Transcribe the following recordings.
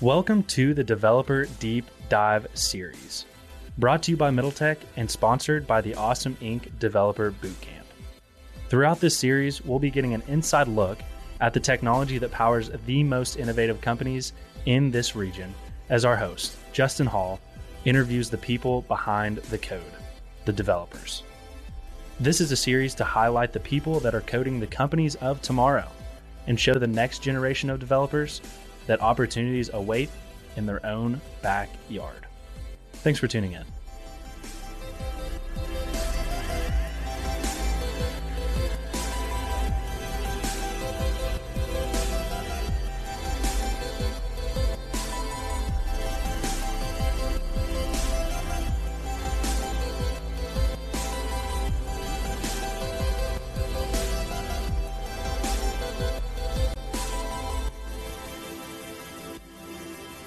Welcome to the Developer Deep Dive series, brought to you by Middletech and sponsored by the Awesome Inc. Developer Bootcamp. Throughout this series, we'll be getting an inside look at the technology that powers the most innovative companies in this region as our host, Justin Hall, interviews the people behind the code, the developers. This is a series to highlight the people that are coding the companies of tomorrow and show the next generation of developers that opportunities await in their own backyard. Thanks for tuning in.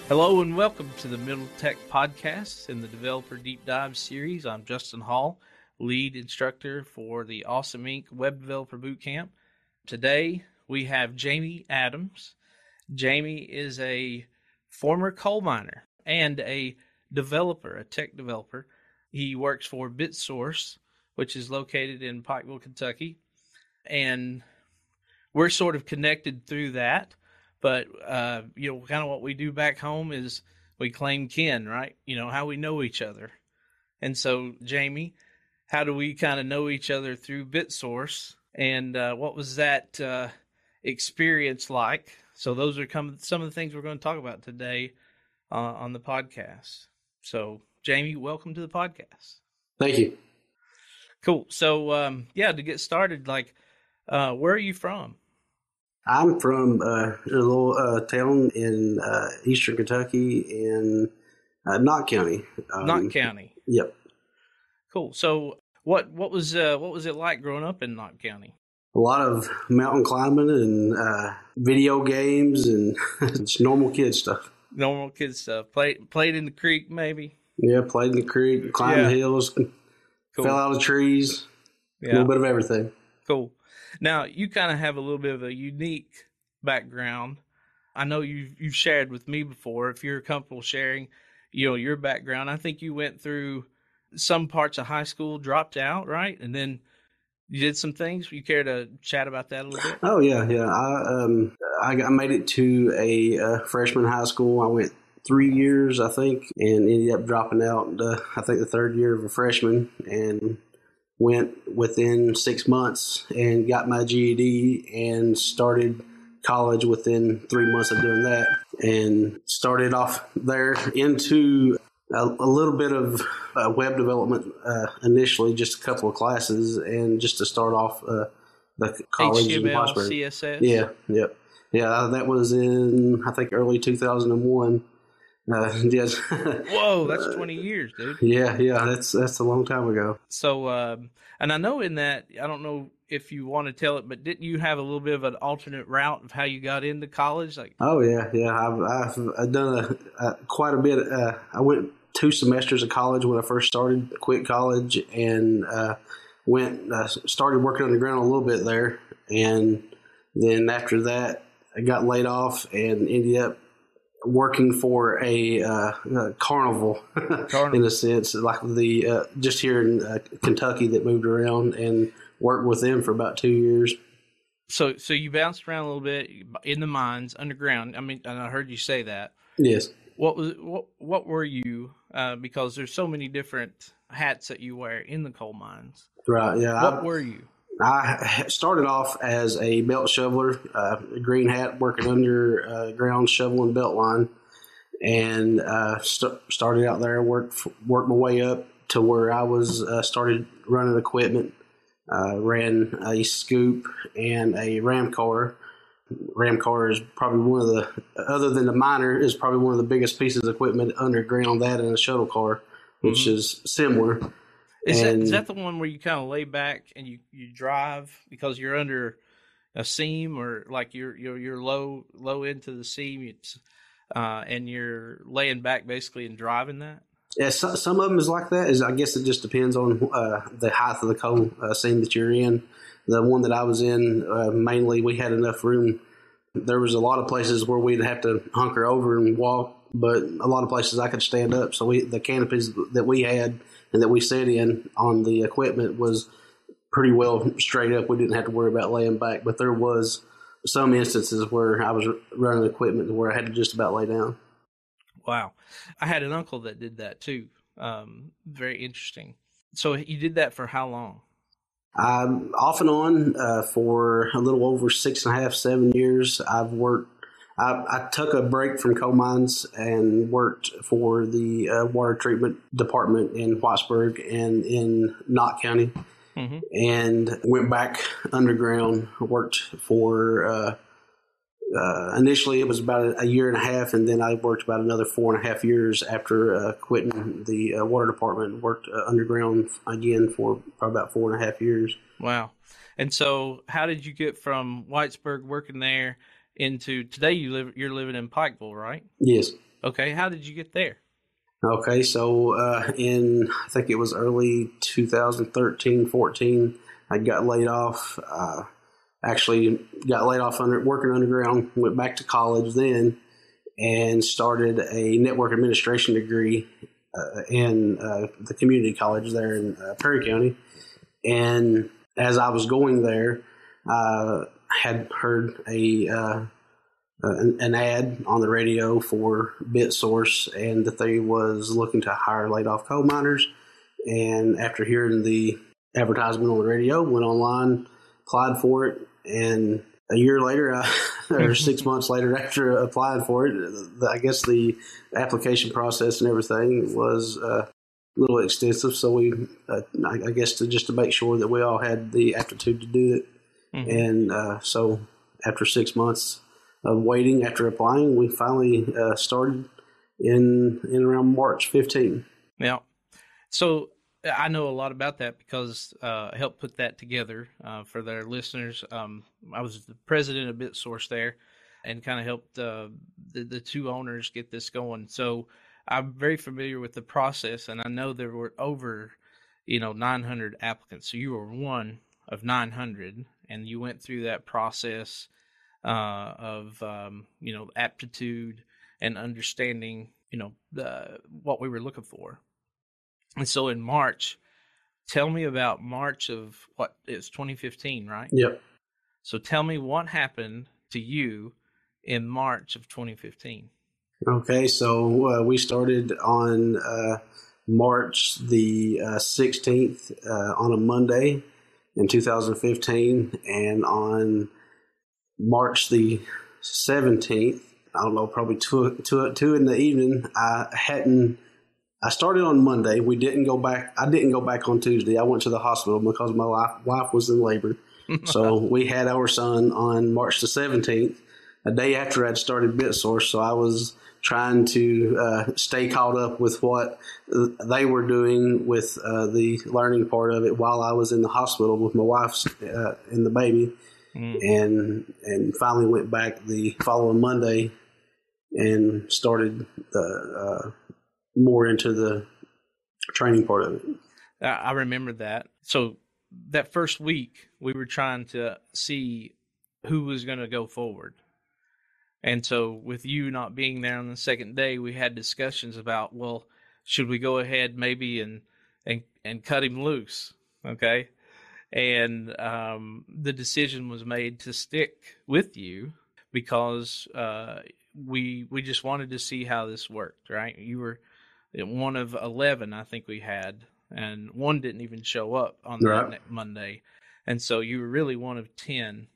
Hello and welcome to the Middle Tech Podcast in the Developer Deep Dive series. I'm Justin Hall, lead instructor for the Awesome Inc. Web Developer Bootcamp. Today we have Jamie Adams. Jamie is a former coal miner and a developer, a tech developer. He works for BitSource, which is located in Pikeville, Kentucky. And we're sort of connected through that but uh, you know, kind of what we do back home is we claim kin, right? You know how we know each other, and so Jamie, how do we kind of know each other through BitSource, and uh, what was that uh, experience like? So those are come, some of the things we're going to talk about today uh, on the podcast. So Jamie, welcome to the podcast. Thank you. Cool. So um, yeah, to get started, like, uh, where are you from? I'm from uh, a little uh, town in uh, eastern Kentucky in uh, Knott County. Um, Knott County. Yep. Cool. So, what what was uh, what was it like growing up in Knott County? A lot of mountain climbing and uh, video games and just normal kid stuff. Normal kid stuff. Played played in the creek, maybe. Yeah, played in the creek, climbed yeah. hills, cool. fell out of trees. Yeah. A little bit of everything. Cool. Now, you kind of have a little bit of a unique background. I know you've, you've shared with me before. If you're comfortable sharing, you know, your background, I think you went through some parts of high school, dropped out, right? And then you did some things. You care to chat about that a little bit? Oh yeah, yeah. I um I, I made it to a uh, freshman high school. I went three years, I think, and ended up dropping out. Uh, I think the third year of a freshman, and went within six months and got my GED and started college within three months of doing that and started off there into a, a little bit of uh, web development uh, initially, just a couple of classes, and just to start off uh, the college HTML, in CSS. Yeah, yep, yeah. That was in I think early two thousand and one. Uh, yes. Whoa, that's twenty years, dude. Yeah, yeah, that's that's a long time ago. So, um, and I know in that I don't know if you want to tell it, but didn't you have a little bit of an alternate route of how you got into college? Like, oh yeah, yeah, I've I've, I've done a, a, quite a bit. Uh, I went two semesters of college when I first started. Quit college and uh, went uh, started working underground a little bit there, and then after that, I got laid off and ended up working for a, uh, a carnival, carnival, in a sense, like the uh, just here in uh, Kentucky that moved around and worked with them for about two years. So, so you bounced around a little bit in the mines underground. I mean, and I heard you say that. Yes. What was what? What were you? Uh, because there's so many different hats that you wear in the coal mines. Right. Yeah. What I, were you? I started off as a belt shoveler, uh, green hat, working under uh, ground shoveling belt line, and uh, st- started out there. worked worked my way up to where I was uh, started running equipment. Uh, ran a scoop and a ram car. Ram car is probably one of the other than the miner is probably one of the biggest pieces of equipment underground. That and a shuttle car, which mm-hmm. is similar. Is that, is that the one where you kind of lay back and you, you drive because you're under a seam or like you're you're you're low low into the seam, it's, uh, and you're laying back basically and driving that? Yeah, so, some of them is like that. Is I guess it just depends on uh, the height of the coal uh, seam that you're in. The one that I was in, uh, mainly we had enough room There was a lot of places where we'd have to hunker over and walk, but a lot of places I could stand up. So we, the canopies that we had and that we sat in on the equipment was pretty well straight up. We didn't have to worry about laying back, but there was some instances where I was running equipment where I had to just about lay down. Wow. I had an uncle that did that too. Um, very interesting. So you did that for how long? Um, off and on uh, for a little over six and a half, seven years. I've worked. I, I took a break from coal mines and worked for the uh, water treatment department in Whitesburg and in Knott County, mm-hmm. and went back underground. Worked for uh, uh, initially it was about a year and a half, and then I worked about another four and a half years after uh, quitting the uh, water department. Worked uh, underground again for probably about four and a half years. Wow! And so, how did you get from Whitesburg working there into today? You live you're living in Pikeville, right? Yes. Okay. How did you get there? Okay, so uh, in I think it was early 2013, 14, I got laid off. Uh, actually got laid off under working underground, went back to college then, and started a network administration degree uh, in uh, the community college there in uh, Perry County. And as I was going there, I had heard a uh, an, an, ad on the radio for BitSource, and that they was looking to hire laid off coal miners. And after hearing the advertisement on the radio, went online, applied for it, and a year later, uh, or six months later, after applying for it, the, I guess the application process and everything was uh, a little extensive. So we, uh, I, guess, to just to make sure that we all had the aptitude to do it, mm-hmm. and uh, so after six months of waiting, after applying, we finally uh, started in in around March 15. Yeah. So I know a lot about that because uh, I helped put that together uh, for their listeners. Um, I was the president of BitSource there, and kind of helped uh, the the two owners get this going. So I'm very familiar with the process, and I know there were over, you know, 900 applicants. So you were one of 900, and you went through that process uh, of um, you know aptitude and understanding, you know, the, what we were looking for. And so in March, tell me about March of what it's 2015, right? Yep. So tell me what happened to you in March of 2015. Okay, so uh, we started on uh, March the uh, 16th uh, on a Monday in 2015, and on March the 17th, I don't know, probably two, two, two in the evening, I hadn't I started on Monday. We didn't go back. I didn't go back on Tuesday. I went to the hospital because my wife, wife was in labor. so we had our son on March the 17th, a day after I'd started BitSource. So I was trying to uh, stay caught up with what they were doing with uh, the learning part of it while I was in the hospital with my wife uh, and the baby. Mm. And and finally went back the following Monday and started the uh, more into the training part of it. I remember that. So that first week, we were trying to see who was going to go forward. And so, with you not being there on the second day, we had discussions about, well, should we go ahead maybe and and and cut him loose? Okay, and um, the decision was made to stick with you because uh, we we just wanted to see how this worked. Right, you were one of 11 I think we had, and one didn't even show up on right. that Monday. And so you were really one of 10.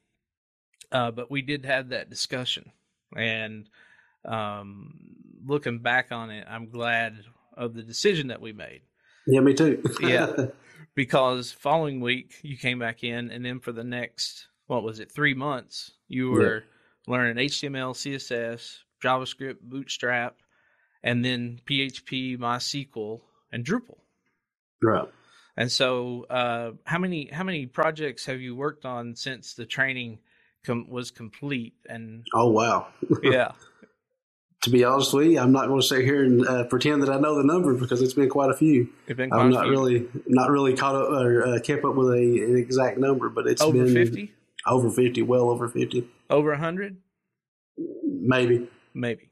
Uh, but we did have that discussion. And um, looking back on it, I'm glad of the decision that we made. Yeah, me too. yeah. Because following week, you came back in, and then for the next, what was it, three months, you were yeah. learning HTML, CSS, JavaScript, Bootstrap, and then PHP, MySQL, and Drupal. Right. And so, uh, how many how many projects have you worked on since the training com- was complete? And oh wow, yeah. to be honest with you, I'm not going to sit here and uh, pretend that I know the number because it's been quite a few. Quite I'm not really not really caught up or uh, kept up with a, an exact number, but it's over 50, over 50, well over 50, over a 100. Maybe. Maybe.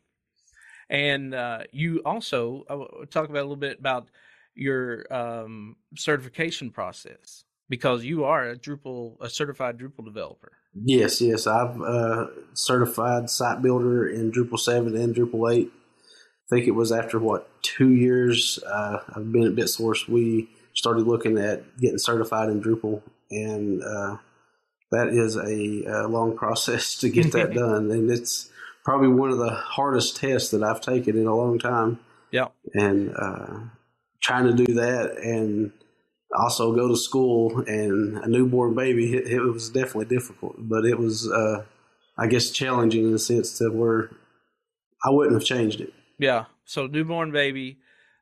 And uh, you also uh, talk about a little bit about your um, certification process because you are a Drupal, a certified Drupal developer. Yes, yes. I've uh, certified site builder in Drupal 7 and Drupal 8. I think it was after, what, two years uh, I've been at BitSource, we started looking at getting certified in Drupal. And uh, that is a, a, long process to get that done. And it's probably one of the hardest tests that I've taken in a long time. Yeah. And uh, trying to do that and also go to school and a newborn baby, it, it was definitely difficult, but it was, uh, I guess, challenging in a sense to where I wouldn't have changed it. Yeah. So newborn baby,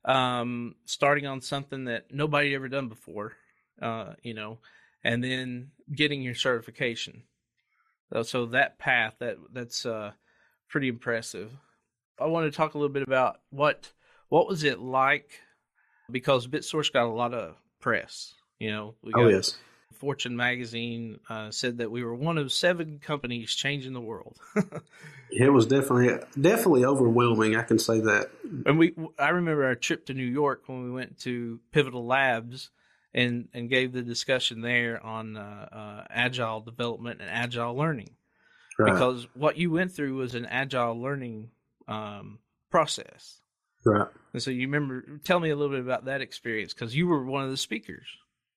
um, starting on something that nobody ever done before, uh, you know, and then getting your certification. So, so that path that that's uh, pretty impressive. I want to talk a little bit about what what was it like because BitSource got a lot of press. You know, we oh, got oh yes. Fortune magazine uh, said that we were one of seven companies changing the world. it was definitely definitely overwhelming. I can say that. And we, I remember our trip to New York when we went to Pivotal Labs and and gave the discussion there on uh, uh, agile development and agile learning. Right. Because what you went through was an agile learning um, process. Right. And so you remember, tell me a little bit about that experience because you were one of the speakers.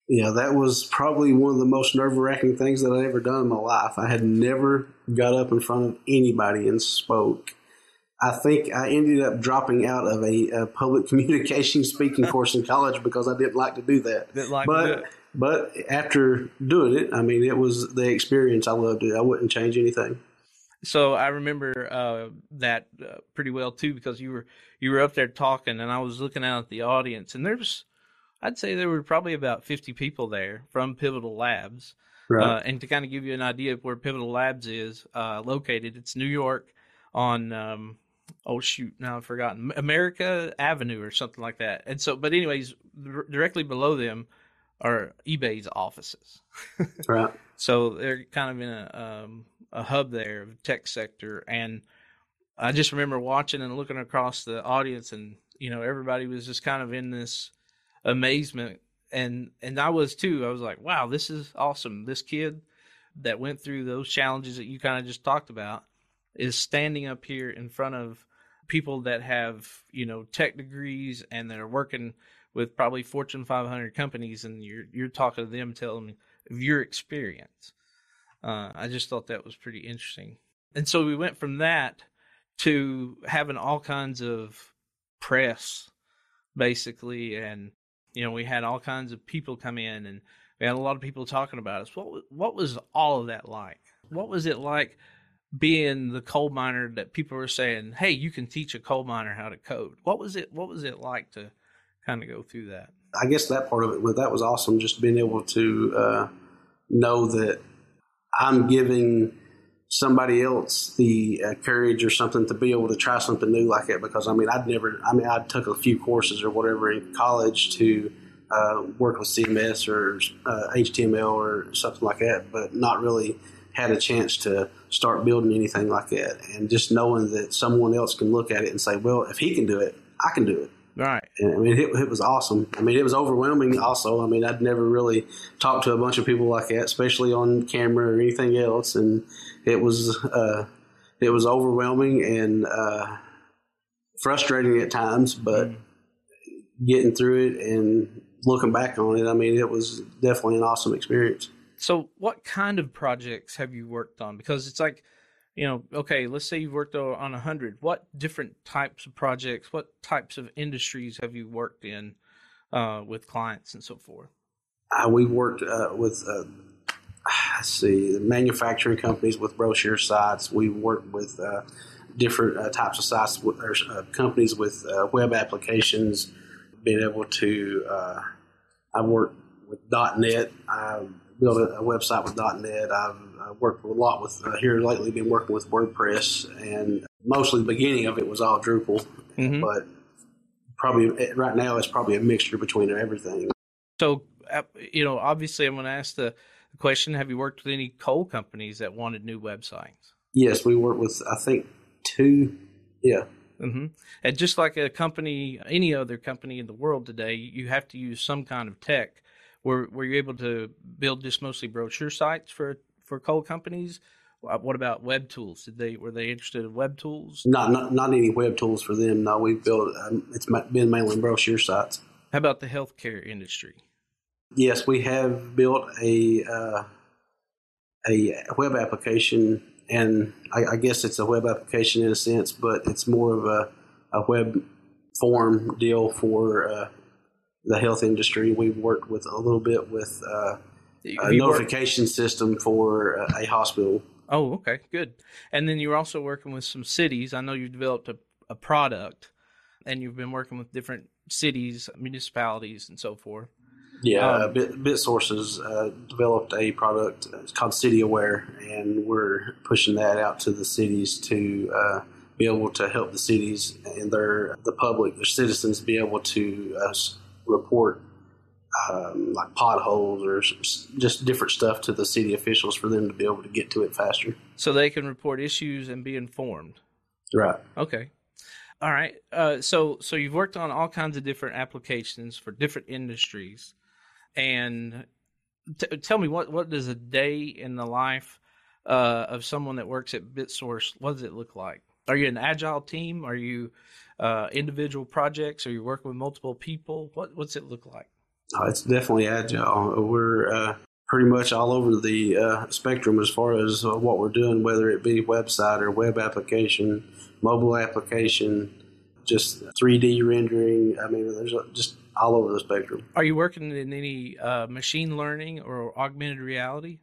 Yeah, that was probably one of the most nerve wracking things that I'd ever done in my life. I had never got up in front of anybody and spoke. I think I ended up dropping out of a, a public communication speaking course in college because I didn't like to do that. Didn't like but, But after doing it, I mean, it was the experience. I loved it. I wouldn't change anything. So I remember uh, that uh, pretty well too because you were you were up there talking, and I was looking out at the audience, and there's, I'd say there were probably about 50 people there from Pivotal Labs. Right. Uh, and to kind of give you an idea of where Pivotal Labs is uh, located, it's New York on, um, oh shoot, now I've forgotten, America Avenue or something like that. And so, but anyways, directly below them are eBay's offices. right. So they're kind of in a, um, a hub there of tech sector and I just remember watching and looking across the audience, and you know everybody was just kind of in this amazement, and and I was too. I was like, wow, this is awesome. This kid that went through those challenges that you kind of just talked about is standing up here in front of people that have you know tech degrees and that are working with probably Fortune 500 companies, and you're you're talking to them, telling me of your experience. Uh, I just thought that was pretty interesting, and so we went from that to having all kinds of press basically and you know we had all kinds of people come in and we had a lot of people talking about us. What what was all of that like? What was it like being the coal miner that people were saying hey you can teach a coal miner how to code. What was it what was it like to kind of go through that? I guess that part of it well, that was awesome just being able to uh, know that i'm giving somebody else the uh, courage or something to be able to try something new like that because I mean I'd never I mean I took a few courses or whatever in college to uh, work with CMS or uh, HTML or something like that but not really had a chance to start building anything like that and just knowing that someone else can look at it and say well if he can do it I can do it. And, I mean, it, it, was awesome. I mean, it was overwhelming also. I mean, I'd never really talked to a bunch of people like that, especially on camera or anything else. And it was, uh, it was overwhelming and, uh, frustrating at times, but mm. getting through it and looking back on it, I mean, it was definitely an awesome experience. So, what kind of projects have you worked on? Because it's like, you know, okay, let's say you've worked on a hundred. What different types of projects, what types of industries have you worked in uh, with clients and so forth? Uh, we've worked uh, with, uh, let's see, manufacturing companies with brochure sites. We've worked with uh, different uh, types of sites or companies with web applications. Being able to, I've worked with .NET. I built a, a website with .NET. I've I worked a lot with uh, here lately. Been working with WordPress, and mostly the beginning of it was all Drupal, mm-hmm. but probably right now it's probably a mixture between everything. So, uh, you know, obviously, I'm going to ask the question: Have you worked with any coal companies that wanted new websites? Yes, we worked with I think two. Yeah. Mm-hmm. And just like a company, any other company in the world today, you have to use some kind of tech. Were Were you able to build just mostly brochure sites for for coal companies? Uh, what about web tools? Did they were they interested in web tools? Not not, not any web tools for them. No, we've built. Um, it's been mainly brochure sites. How about the healthcare industry? Yes, we have built a uh, a web application, and I, I, guess it's a web application in a sense, but it's more of a, a web form deal for uh, the health industry. We've worked with a little bit with uh, a notification worked? system for uh, a hospital. Oh, okay, good. And then you're also working with some cities. I know you've developed a, a product, and you've been working with different cities, municipalities, and so forth. Yeah, um, Bit, BitSources uh, developed a product it's called City Aware, and we're pushing that out to the cities to uh, be able to help the cities and their the public, their citizens, be able to uh, report um, like potholes or just different stuff to the city officials for them to be able to get to it faster. So they can report issues and be informed. Right. Okay. All right. Uh, so so you've worked on all kinds of different applications for different industries, and t- tell me what what does a day in the life uh, of someone that works at BitSource? What does it look like? Are you an agile team? Are you uh, individual projects? Are you working with multiple people? What what's it look like? Uh, it's definitely agile. We're uh, pretty much all over the uh, spectrum as far as uh, what we're doing, whether it be website or web application, mobile application, just 3D rendering. I mean, there's just all over the spectrum. Are you working in any uh, machine learning or augmented reality?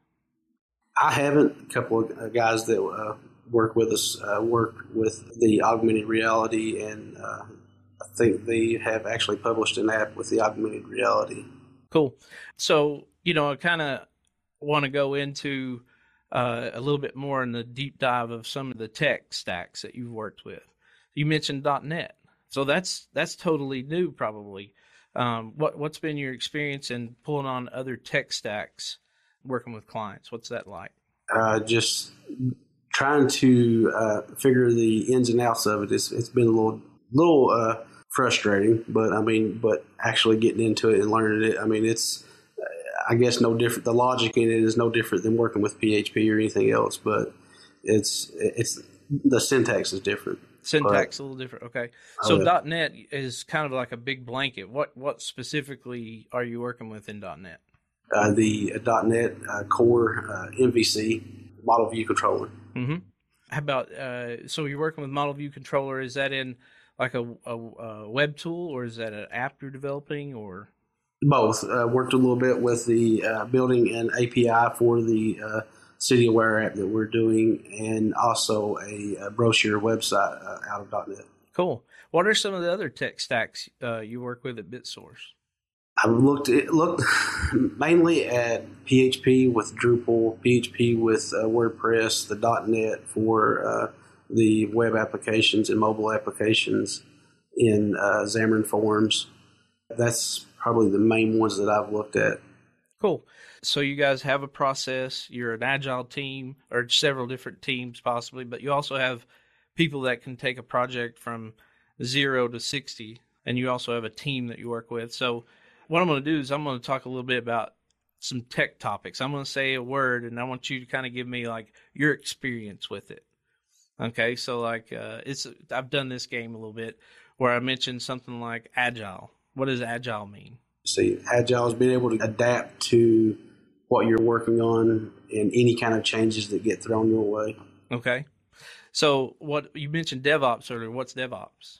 I haven't. A couple of guys that uh, work with us work with the augmented reality and I think they have actually published an app with the augmented reality. Cool. So, you know, I kind of want to go into uh, a little bit more in the deep dive of some of the tech stacks that you've worked with. You mentioned .NET, so that's that's totally new, probably. Um, what what's been your experience in pulling on other tech stacks, working with clients? What's that like? Uh, just trying to uh, figure the ins and outs of it. It's, it's been a little little uh, frustrating, but I mean, but actually getting into it and learning it, I mean, it's, I guess, no different. The logic in it is no different than working with PHP or anything else, but it's, it's, the syntax is different. Syntax but, a little different. Okay. So yeah. .NET is kind of like a big blanket. What, what specifically are you working with in .NET? Uh, the uh, .NET uh, Core uh, MVC model view controller. Mm-hmm. How about uh, so you're working with model view controller? Is that in like a, a, a web tool, or is that an app you're developing, or both? Uh, worked a little bit with the uh, building an API for the uh, City Aware app that we're doing, and also a, a brochure website uh, out of .NET. Cool. What are some of the other tech stacks uh, you work with at BitSource? I've looked looked mainly at PHP with Drupal, PHP with uh, WordPress, the .NET for the web applications and mobile applications in uh, Xamarin Forms. That's probably the main ones that I've looked at. Cool. So you guys have a process. You're an agile team, or several different teams possibly, but you also have people that can take a project from zero to sixty, and you also have a team that you work with. So what I'm going to do is I'm going to talk a little bit about some tech topics. I'm going to say a word, and I want you to kind of give me like your experience with it. Okay, so like uh, it's I've done this game a little bit where I mentioned something like agile. What does agile mean? See, agile is being able to adapt to what you're working on and any kind of changes that get thrown your way. Okay. So what you mentioned DevOps earlier. What's DevOps?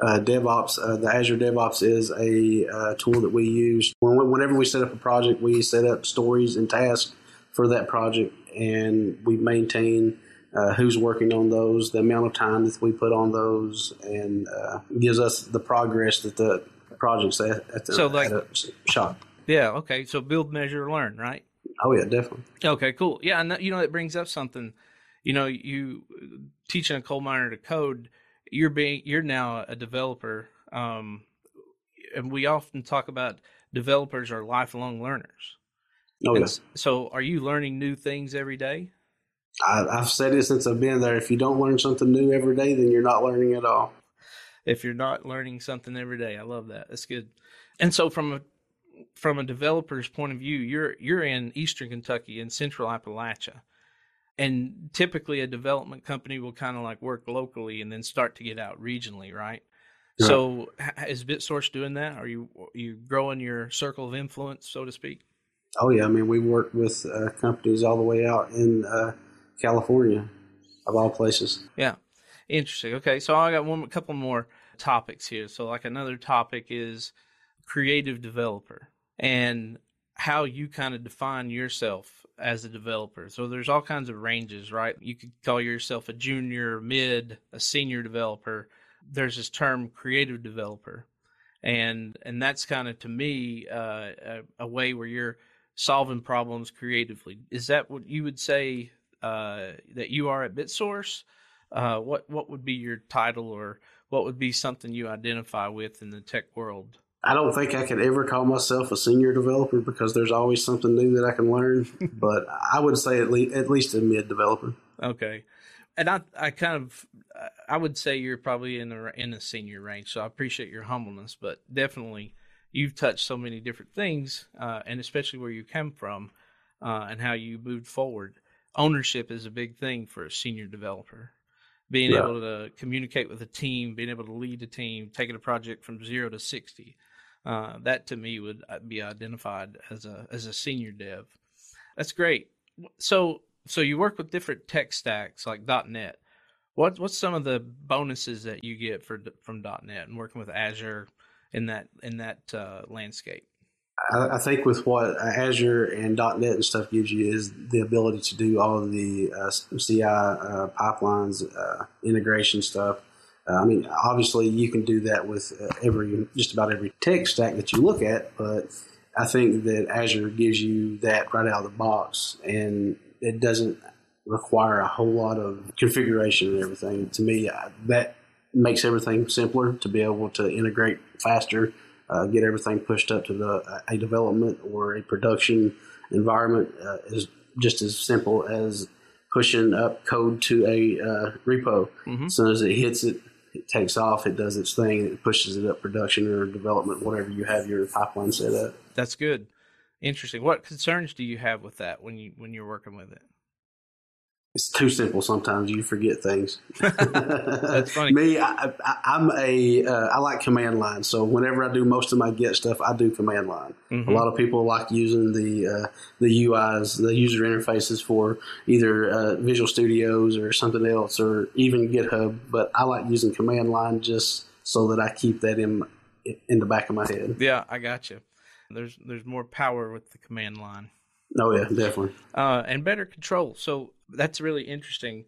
Uh, DevOps, uh, the Azure DevOps is a uh, tool that we use. Whenever we set up a project, we set up stories and tasks for that project, and we maintain uh, who's working on those, the amount of time that we put on those, and uh, gives us the progress that the project's at, at the so like, shop. Yeah. Okay. So build, measure, learn, right? Oh yeah, definitely. Okay. Cool. Yeah, and that, you know it brings up something. You know, you teaching a coal miner to code. You're being you're now a developer, um, and we often talk about developers are lifelong learners. Oh, yes. So, are you learning new things every day? I, I've said it since I've been there. If you don't learn something new every day, then you're not learning at all. If you're not learning something every day, I love that. That's good. And so, from a from a developer's point of view, you're you're in Eastern Kentucky and Central Appalachia, and typically a development company will kind of like work locally and then start to get out regionally, right? right. So, is BitSource doing that? Are you are you growing your circle of influence, so to speak? Oh yeah, I mean we work with uh, companies all the way out in uh, California, of all places. Yeah, interesting. Okay, so I got one, couple more topics here. So like another topic is creative developer and how you kind of define yourself as a developer. So there's all kinds of ranges, right? You could call yourself a junior, mid, a senior developer. There's this term creative developer. And and that's kind of to me uh, a, a way where you're solving problems creatively. Is that what you would say uh, that you are at BitSource? Uh, what what would be your title, or what would be something you identify with in the tech world? I don't think I could ever call myself a senior developer because there's always something new that I can learn. but I would say at least at least a mid developer. Okay, and I I kind of I would say you're probably in the in the senior range. So I appreciate your humbleness, but definitely you've touched so many different things, uh, and especially where you come from uh, and how you moved forward. Ownership is a big thing for a senior developer. Being yeah. able to communicate with a team, being able to lead a team, taking a project from zero to sixty. Uh, that to me would uh, be identified as a as a senior dev. That's great. So so you work with different tech stacks like .NET. What what's some of the bonuses that you get for from .NET and working with Azure, in that in that uh, landscape? I, I, think with what Azure and .NET and stuff gives you is the ability to do all of the uh, CI uh, pipelines, uh, integration stuff. Uh, I mean, obviously you can do that with uh, every just about every tech stack that you look at, but I think that Azure gives you that right out of the box, and it doesn't require a whole lot of configuration and everything. To me, that makes everything simpler to be able to integrate faster, uh, get everything pushed up to the a development or a production environment uh, is just as simple as pushing up code to a uh, repo. Mm-hmm. As soon as it hits it, it takes off, it does its thing, it pushes it up production or development, whatever you have your pipeline set up. That's good. Interesting. What concerns do you have with that when you when you're working with it? It's too simple sometimes. You forget things. That's funny. Me I, am a uh, I like command line. So whenever i do most of my Git stuff i do command line. Mm-hmm. a lot of people like using the uh, the uis the user interfaces for either uh, visual studios or something else or even github but i like using command line just so that i keep that in in the back of my head. Yeah i got you. There's there's more power with the command line. Oh yeah, definitely. Uh, and better control. So that's really interesting.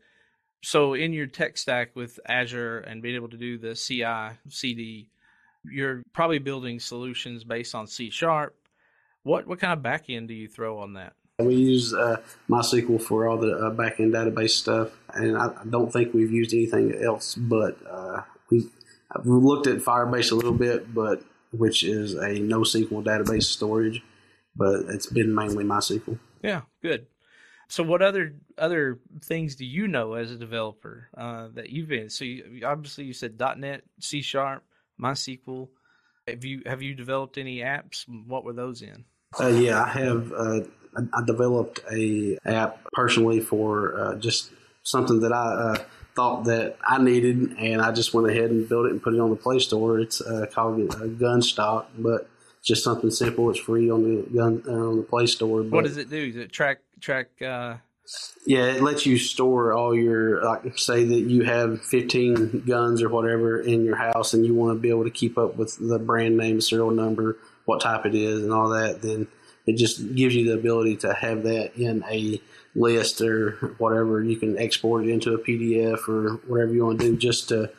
So in your tech stack with Azure and being able to do the CI CD, you're probably building solutions based on C sharp. What what kind of backend do you throw on that? We use uh, MySQL for all the uh, backend database stuff, and I, I, don't think we've used anything else. But uh, we have looked at Firebase a little bit, but which is a NoSQL database storage, but it's been mainly MySQL. Yeah, good. So, what other other things do you know as a developer uh, that you've been? So, you, obviously, you said .NET, C Sharp, MySQL. Have you have you developed any apps? What were those in? Uh, yeah, I have. Uh, I developed a app personally for uh, just something that I uh, thought that I needed, and I just went ahead and built it and put it on the Play Store. It's uh, called Gunstock, but just something simple. It's free on the gun on the Play Store. But, what does it do? Does it track track? Uh... Yeah, it lets you store all your like say that you have 15 guns or whatever in your house, and you want to be able to keep up with the brand name, serial number, what type it is, and all that. Then it just gives you the ability to have that in a list or whatever. You can export it into a PDF or whatever you want to do, just to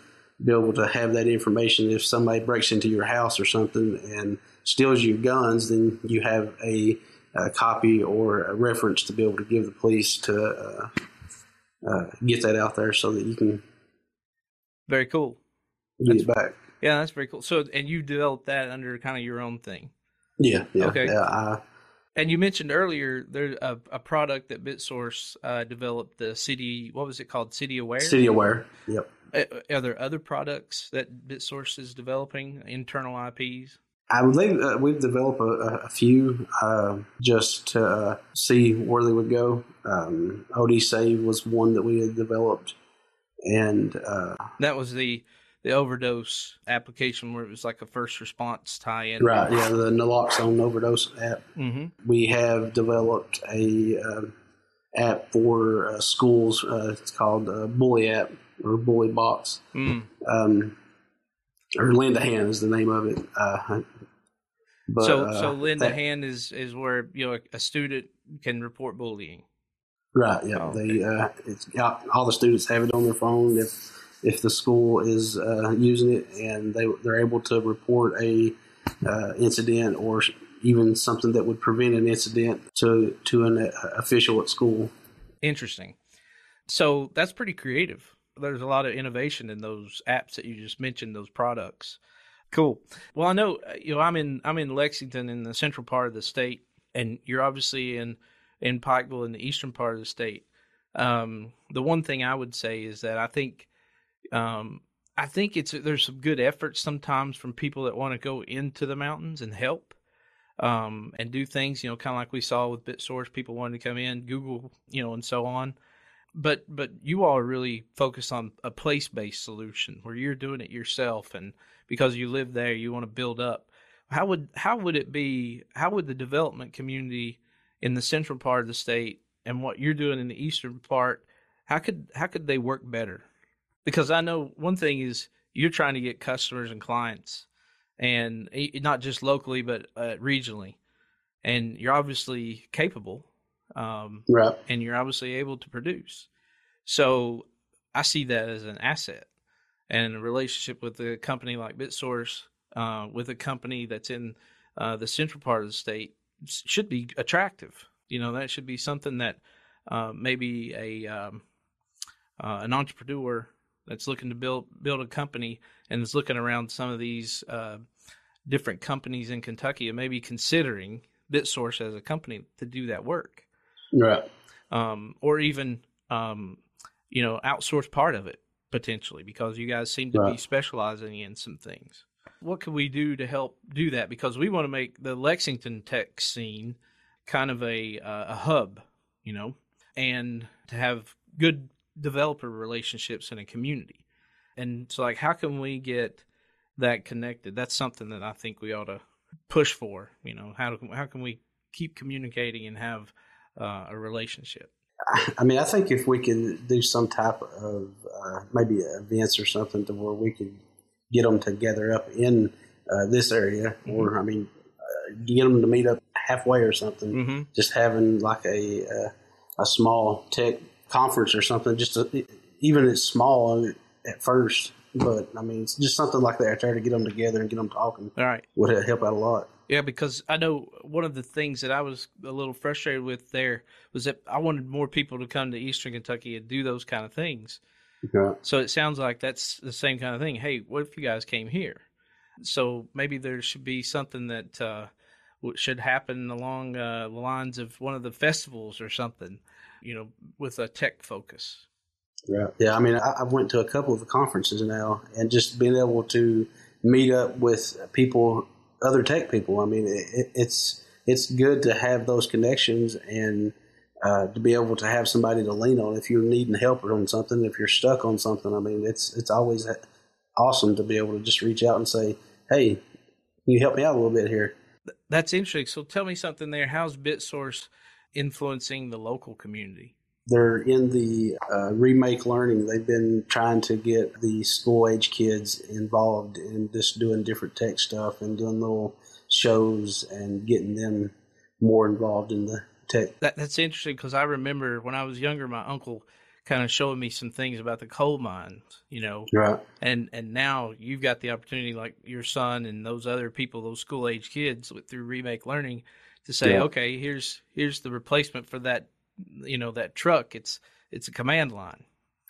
be able to have that information. If somebody breaks into your house or something and steals your guns, then you have a, a, copy or a reference to be able to give the police to uh, uh, get that out there so that you can. Very cool. Get that's, it back. Yeah, that's very cool. So, and you developed that under kind of your own thing. Yeah. Yeah. Okay. Yeah. I, And you mentioned earlier there's a, a product that BitSource uh, developed, the City, what was it called? City Aware? City Aware, yep. Are there other products that BitSource is developing, internal IPs? I believe uh, we've developed a, a few uh, just to uh, see where they would go. Um, OD Save was one that we had developed, and uh, that was the the overdose application where it was like a first response tie-in. Right. Yeah, the naloxone overdose app. Mm-hmm. We have developed a um, app for uh, schools. Uh, it's called Bully app or Bully Box. Mm. Um, or Lend a Hand is the name of it. Uh, but, so, uh, so Lend a Hand is is where you know a, student can report bullying. Right. Yeah. Oh, they uh, it's all the students have it on their phone. If if the school is uh, using it and they they're able to report a uh, incident or even something that would prevent an incident to to an uh, official at school. Interesting. So that's pretty creative there's a lot of innovation in those apps that you just mentioned, those products. Cool. Well, I know uh, you know I'm in I'm in Lexington in the central part of the state, and you're obviously in in Pikeville in the eastern part of the state. Um, the one thing I would say is that I think um, I think it's there's some good efforts sometimes from people that want to go into the mountains and help um, and do things. You know, kind of like we saw with BitSource, people wanted to come in, Google, you know, and so on but but you all are really focused on a place based solution where you're doing it yourself and because you live there you want to build up. How would how would it be how would the development community in the central part of the state and what you're doing in the eastern part how could how could they work better? Because i know one thing is you're trying to get customers and clients and not just locally but uh, regionally and you're obviously capable um, right. and you're obviously able to produce. So I see that as an asset and a relationship with a company like BitSource, uh, with a company that's in uh, the central part of the state, should be attractive. You know, that should be something that uh, maybe a um, uh, an entrepreneur that's looking to build build a company and is looking around some of these uh, different companies in Kentucky and maybe considering BitSource as a company to do that work right? Um, or even um, you know outsource part of it potentially because you guys seem to right. be specializing in some things. What can we do to help do that? Because we want to make the Lexington tech scene kind of a uh, a hub, you know, and to have good developer relationships in a community. And so, like, how can we get that connected? That's something that I think we ought to push for. You know, how how can we keep communicating and have uh, a relationship? I mean, I think if we could do some type of uh, maybe events or something to where we could get them together up in uh, this area, mm-hmm. or I mean, uh, get them to meet up halfway or something. Mm-hmm. Just having like a uh, a small tech conference or something, just to, even it's small at first, but I mean, it's just something like that. I Try to get them together and get them talking. All right, would help out a lot. Yeah, because I know one of the things that I was a little frustrated with there was that I wanted more people to come to Eastern Kentucky and do those kind of things. Yeah. So it sounds like that's the same kind of thing. Hey, what if you guys came here? So maybe there should be something that uh, should happen along uh, the lines of one of the festivals or something, you know, with a tech focus. Yeah, yeah. I mean, I, I went to a couple of the conferences now, and just being able to meet up with people other tech people. I mean, it, it's it's good to have those connections and uh, to be able to have somebody to lean on if you're needing help on something. If you're stuck on something, I mean, it's it's always awesome to be able to just reach out and say, "Hey, can you help me out a little bit here?" That's interesting. So tell me something there. How's BitSource influencing the local community? They're in the uh, remake learning. They've been trying to get the school age kids involved in just doing different tech stuff and doing little shows and getting them more involved in the tech. That, that's interesting because I remember when I was younger, my uncle kind of showing me some things about the coal mines, you know. Right. And and now you've got the opportunity, like your son and those other people, those school age kids, through remake learning, to say, yeah. okay, here's here's the replacement for that you know that truck it's it's a command line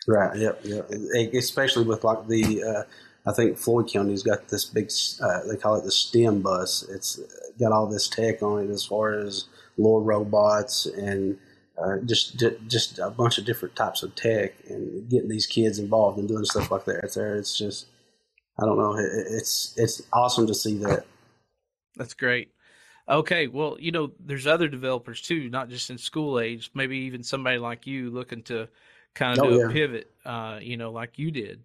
right yep yep especially with like the uh, i think floyd county's got this big uh, they call it the stem bus it's got all this tech on it as far as lore robots and uh, just just a bunch of different types of tech and getting these kids involved and doing stuff like that. There, it's just I don't know. It, it's it's awesome to see that. That's great. Okay, well, you know, there's other developers too, not just in school age. Maybe even somebody like you looking to kind of oh, do yeah. a pivot, uh, you know, like you did.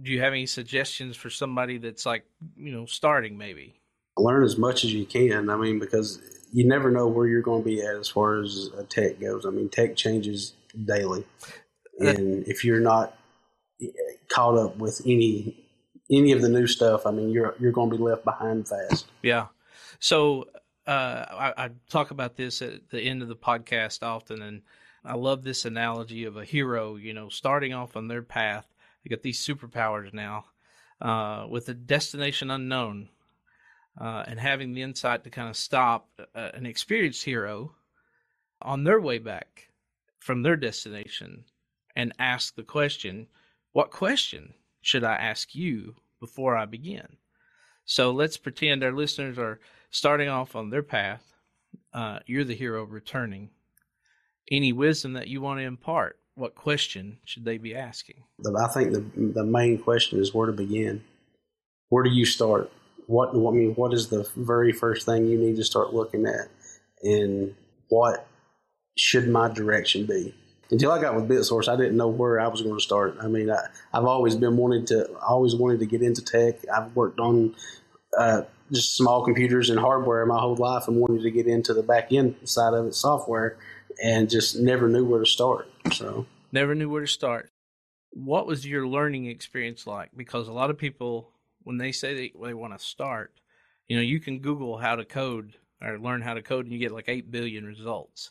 Do you have any suggestions for somebody that's like, you know, starting maybe? Learn as much as you can. I mean, because you never know where you're going to be at as far as tech goes. I mean, tech changes daily, and if you're not caught up with any any of the new stuff, I mean, you're you're going to be left behind fast. Yeah. So uh, I, I, talk about this at the end of the podcast often, and I love this analogy of a hero. You know, starting off on their path, they got these superpowers now, uh, with a destination unknown, uh, and having the insight to kind of stop uh, an experienced hero on their way back from their destination and ask the question, "What question should I ask you before I begin?" So let's pretend our listeners are starting off on their path. Uh, you're the hero returning. Any wisdom that you want to impart, what question should they be asking? I think the the main question is where to begin. Where do you start? What I mean, what is the very first thing you need to start looking at, and what should my direction be? Until I got with BitSource, I didn't know where I was going to start. I mean, I, have always been wanting to, always wanted to get into tech. I've worked on uh, just small computers and hardware my whole life and wanted to get into the back end side of it, software, and just never knew where to start. So never knew where to start. What was your learning experience like? Because a lot of people, when they say they, they want to start, you know, you can Google how to code or learn how to code, and you get like eight billion results.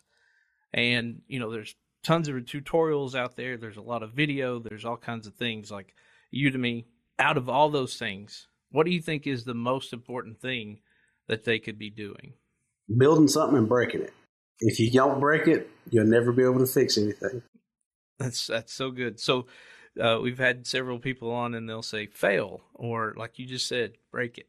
And you know, there's tons of tutorials out there. There's a lot of video. There's all kinds of things like Udemy. Out of all those things, what do you think is the most important thing that they could be doing? Building something and breaking it. If you don't break it, you'll never be able to fix anything. That's that's so good. So uh, we've had several people on, and they'll say fail, or like you just said, break it.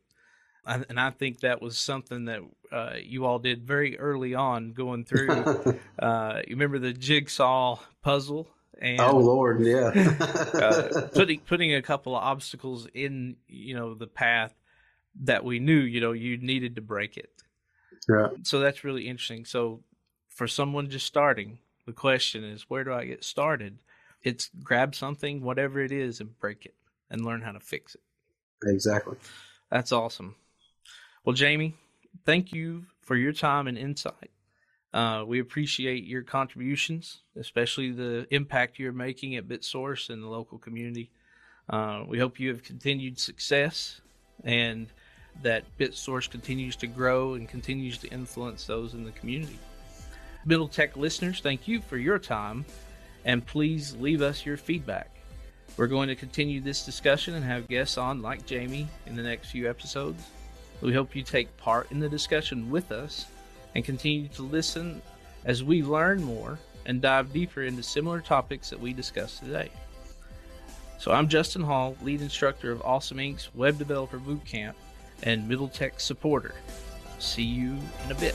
I, and I think that was something that uh, you all did very early on, going through. uh, you remember the jigsaw puzzle and oh lord yeah. uh, putting putting a couple of obstacles in you know the path that we knew you know you needed to break it. Right so that's really interesting. So for someone just starting the question is where do i get started? It's grab something whatever it is and break it and learn how to fix it. Exactly. That's awesome. Well jamie thank you for your time and insight uh, we appreciate your contributions, especially the impact you're making at BitSource and the local community. Uh, we hope you have continued success and that BitSource continues to grow and continues to influence those in the community. Middle Tech listeners, thank you for your time and please leave us your feedback. We're going to continue this discussion and have guests on like Jamie in the next few episodes. We hope you take part in the discussion with us and continue to listen as we learn more and dive deeper into similar topics that we discussed today. So I'm Justin Hall, lead instructor of Awesome Inc.'s Web Developer Bootcamp and Middle Tech supporter. See you in a bit.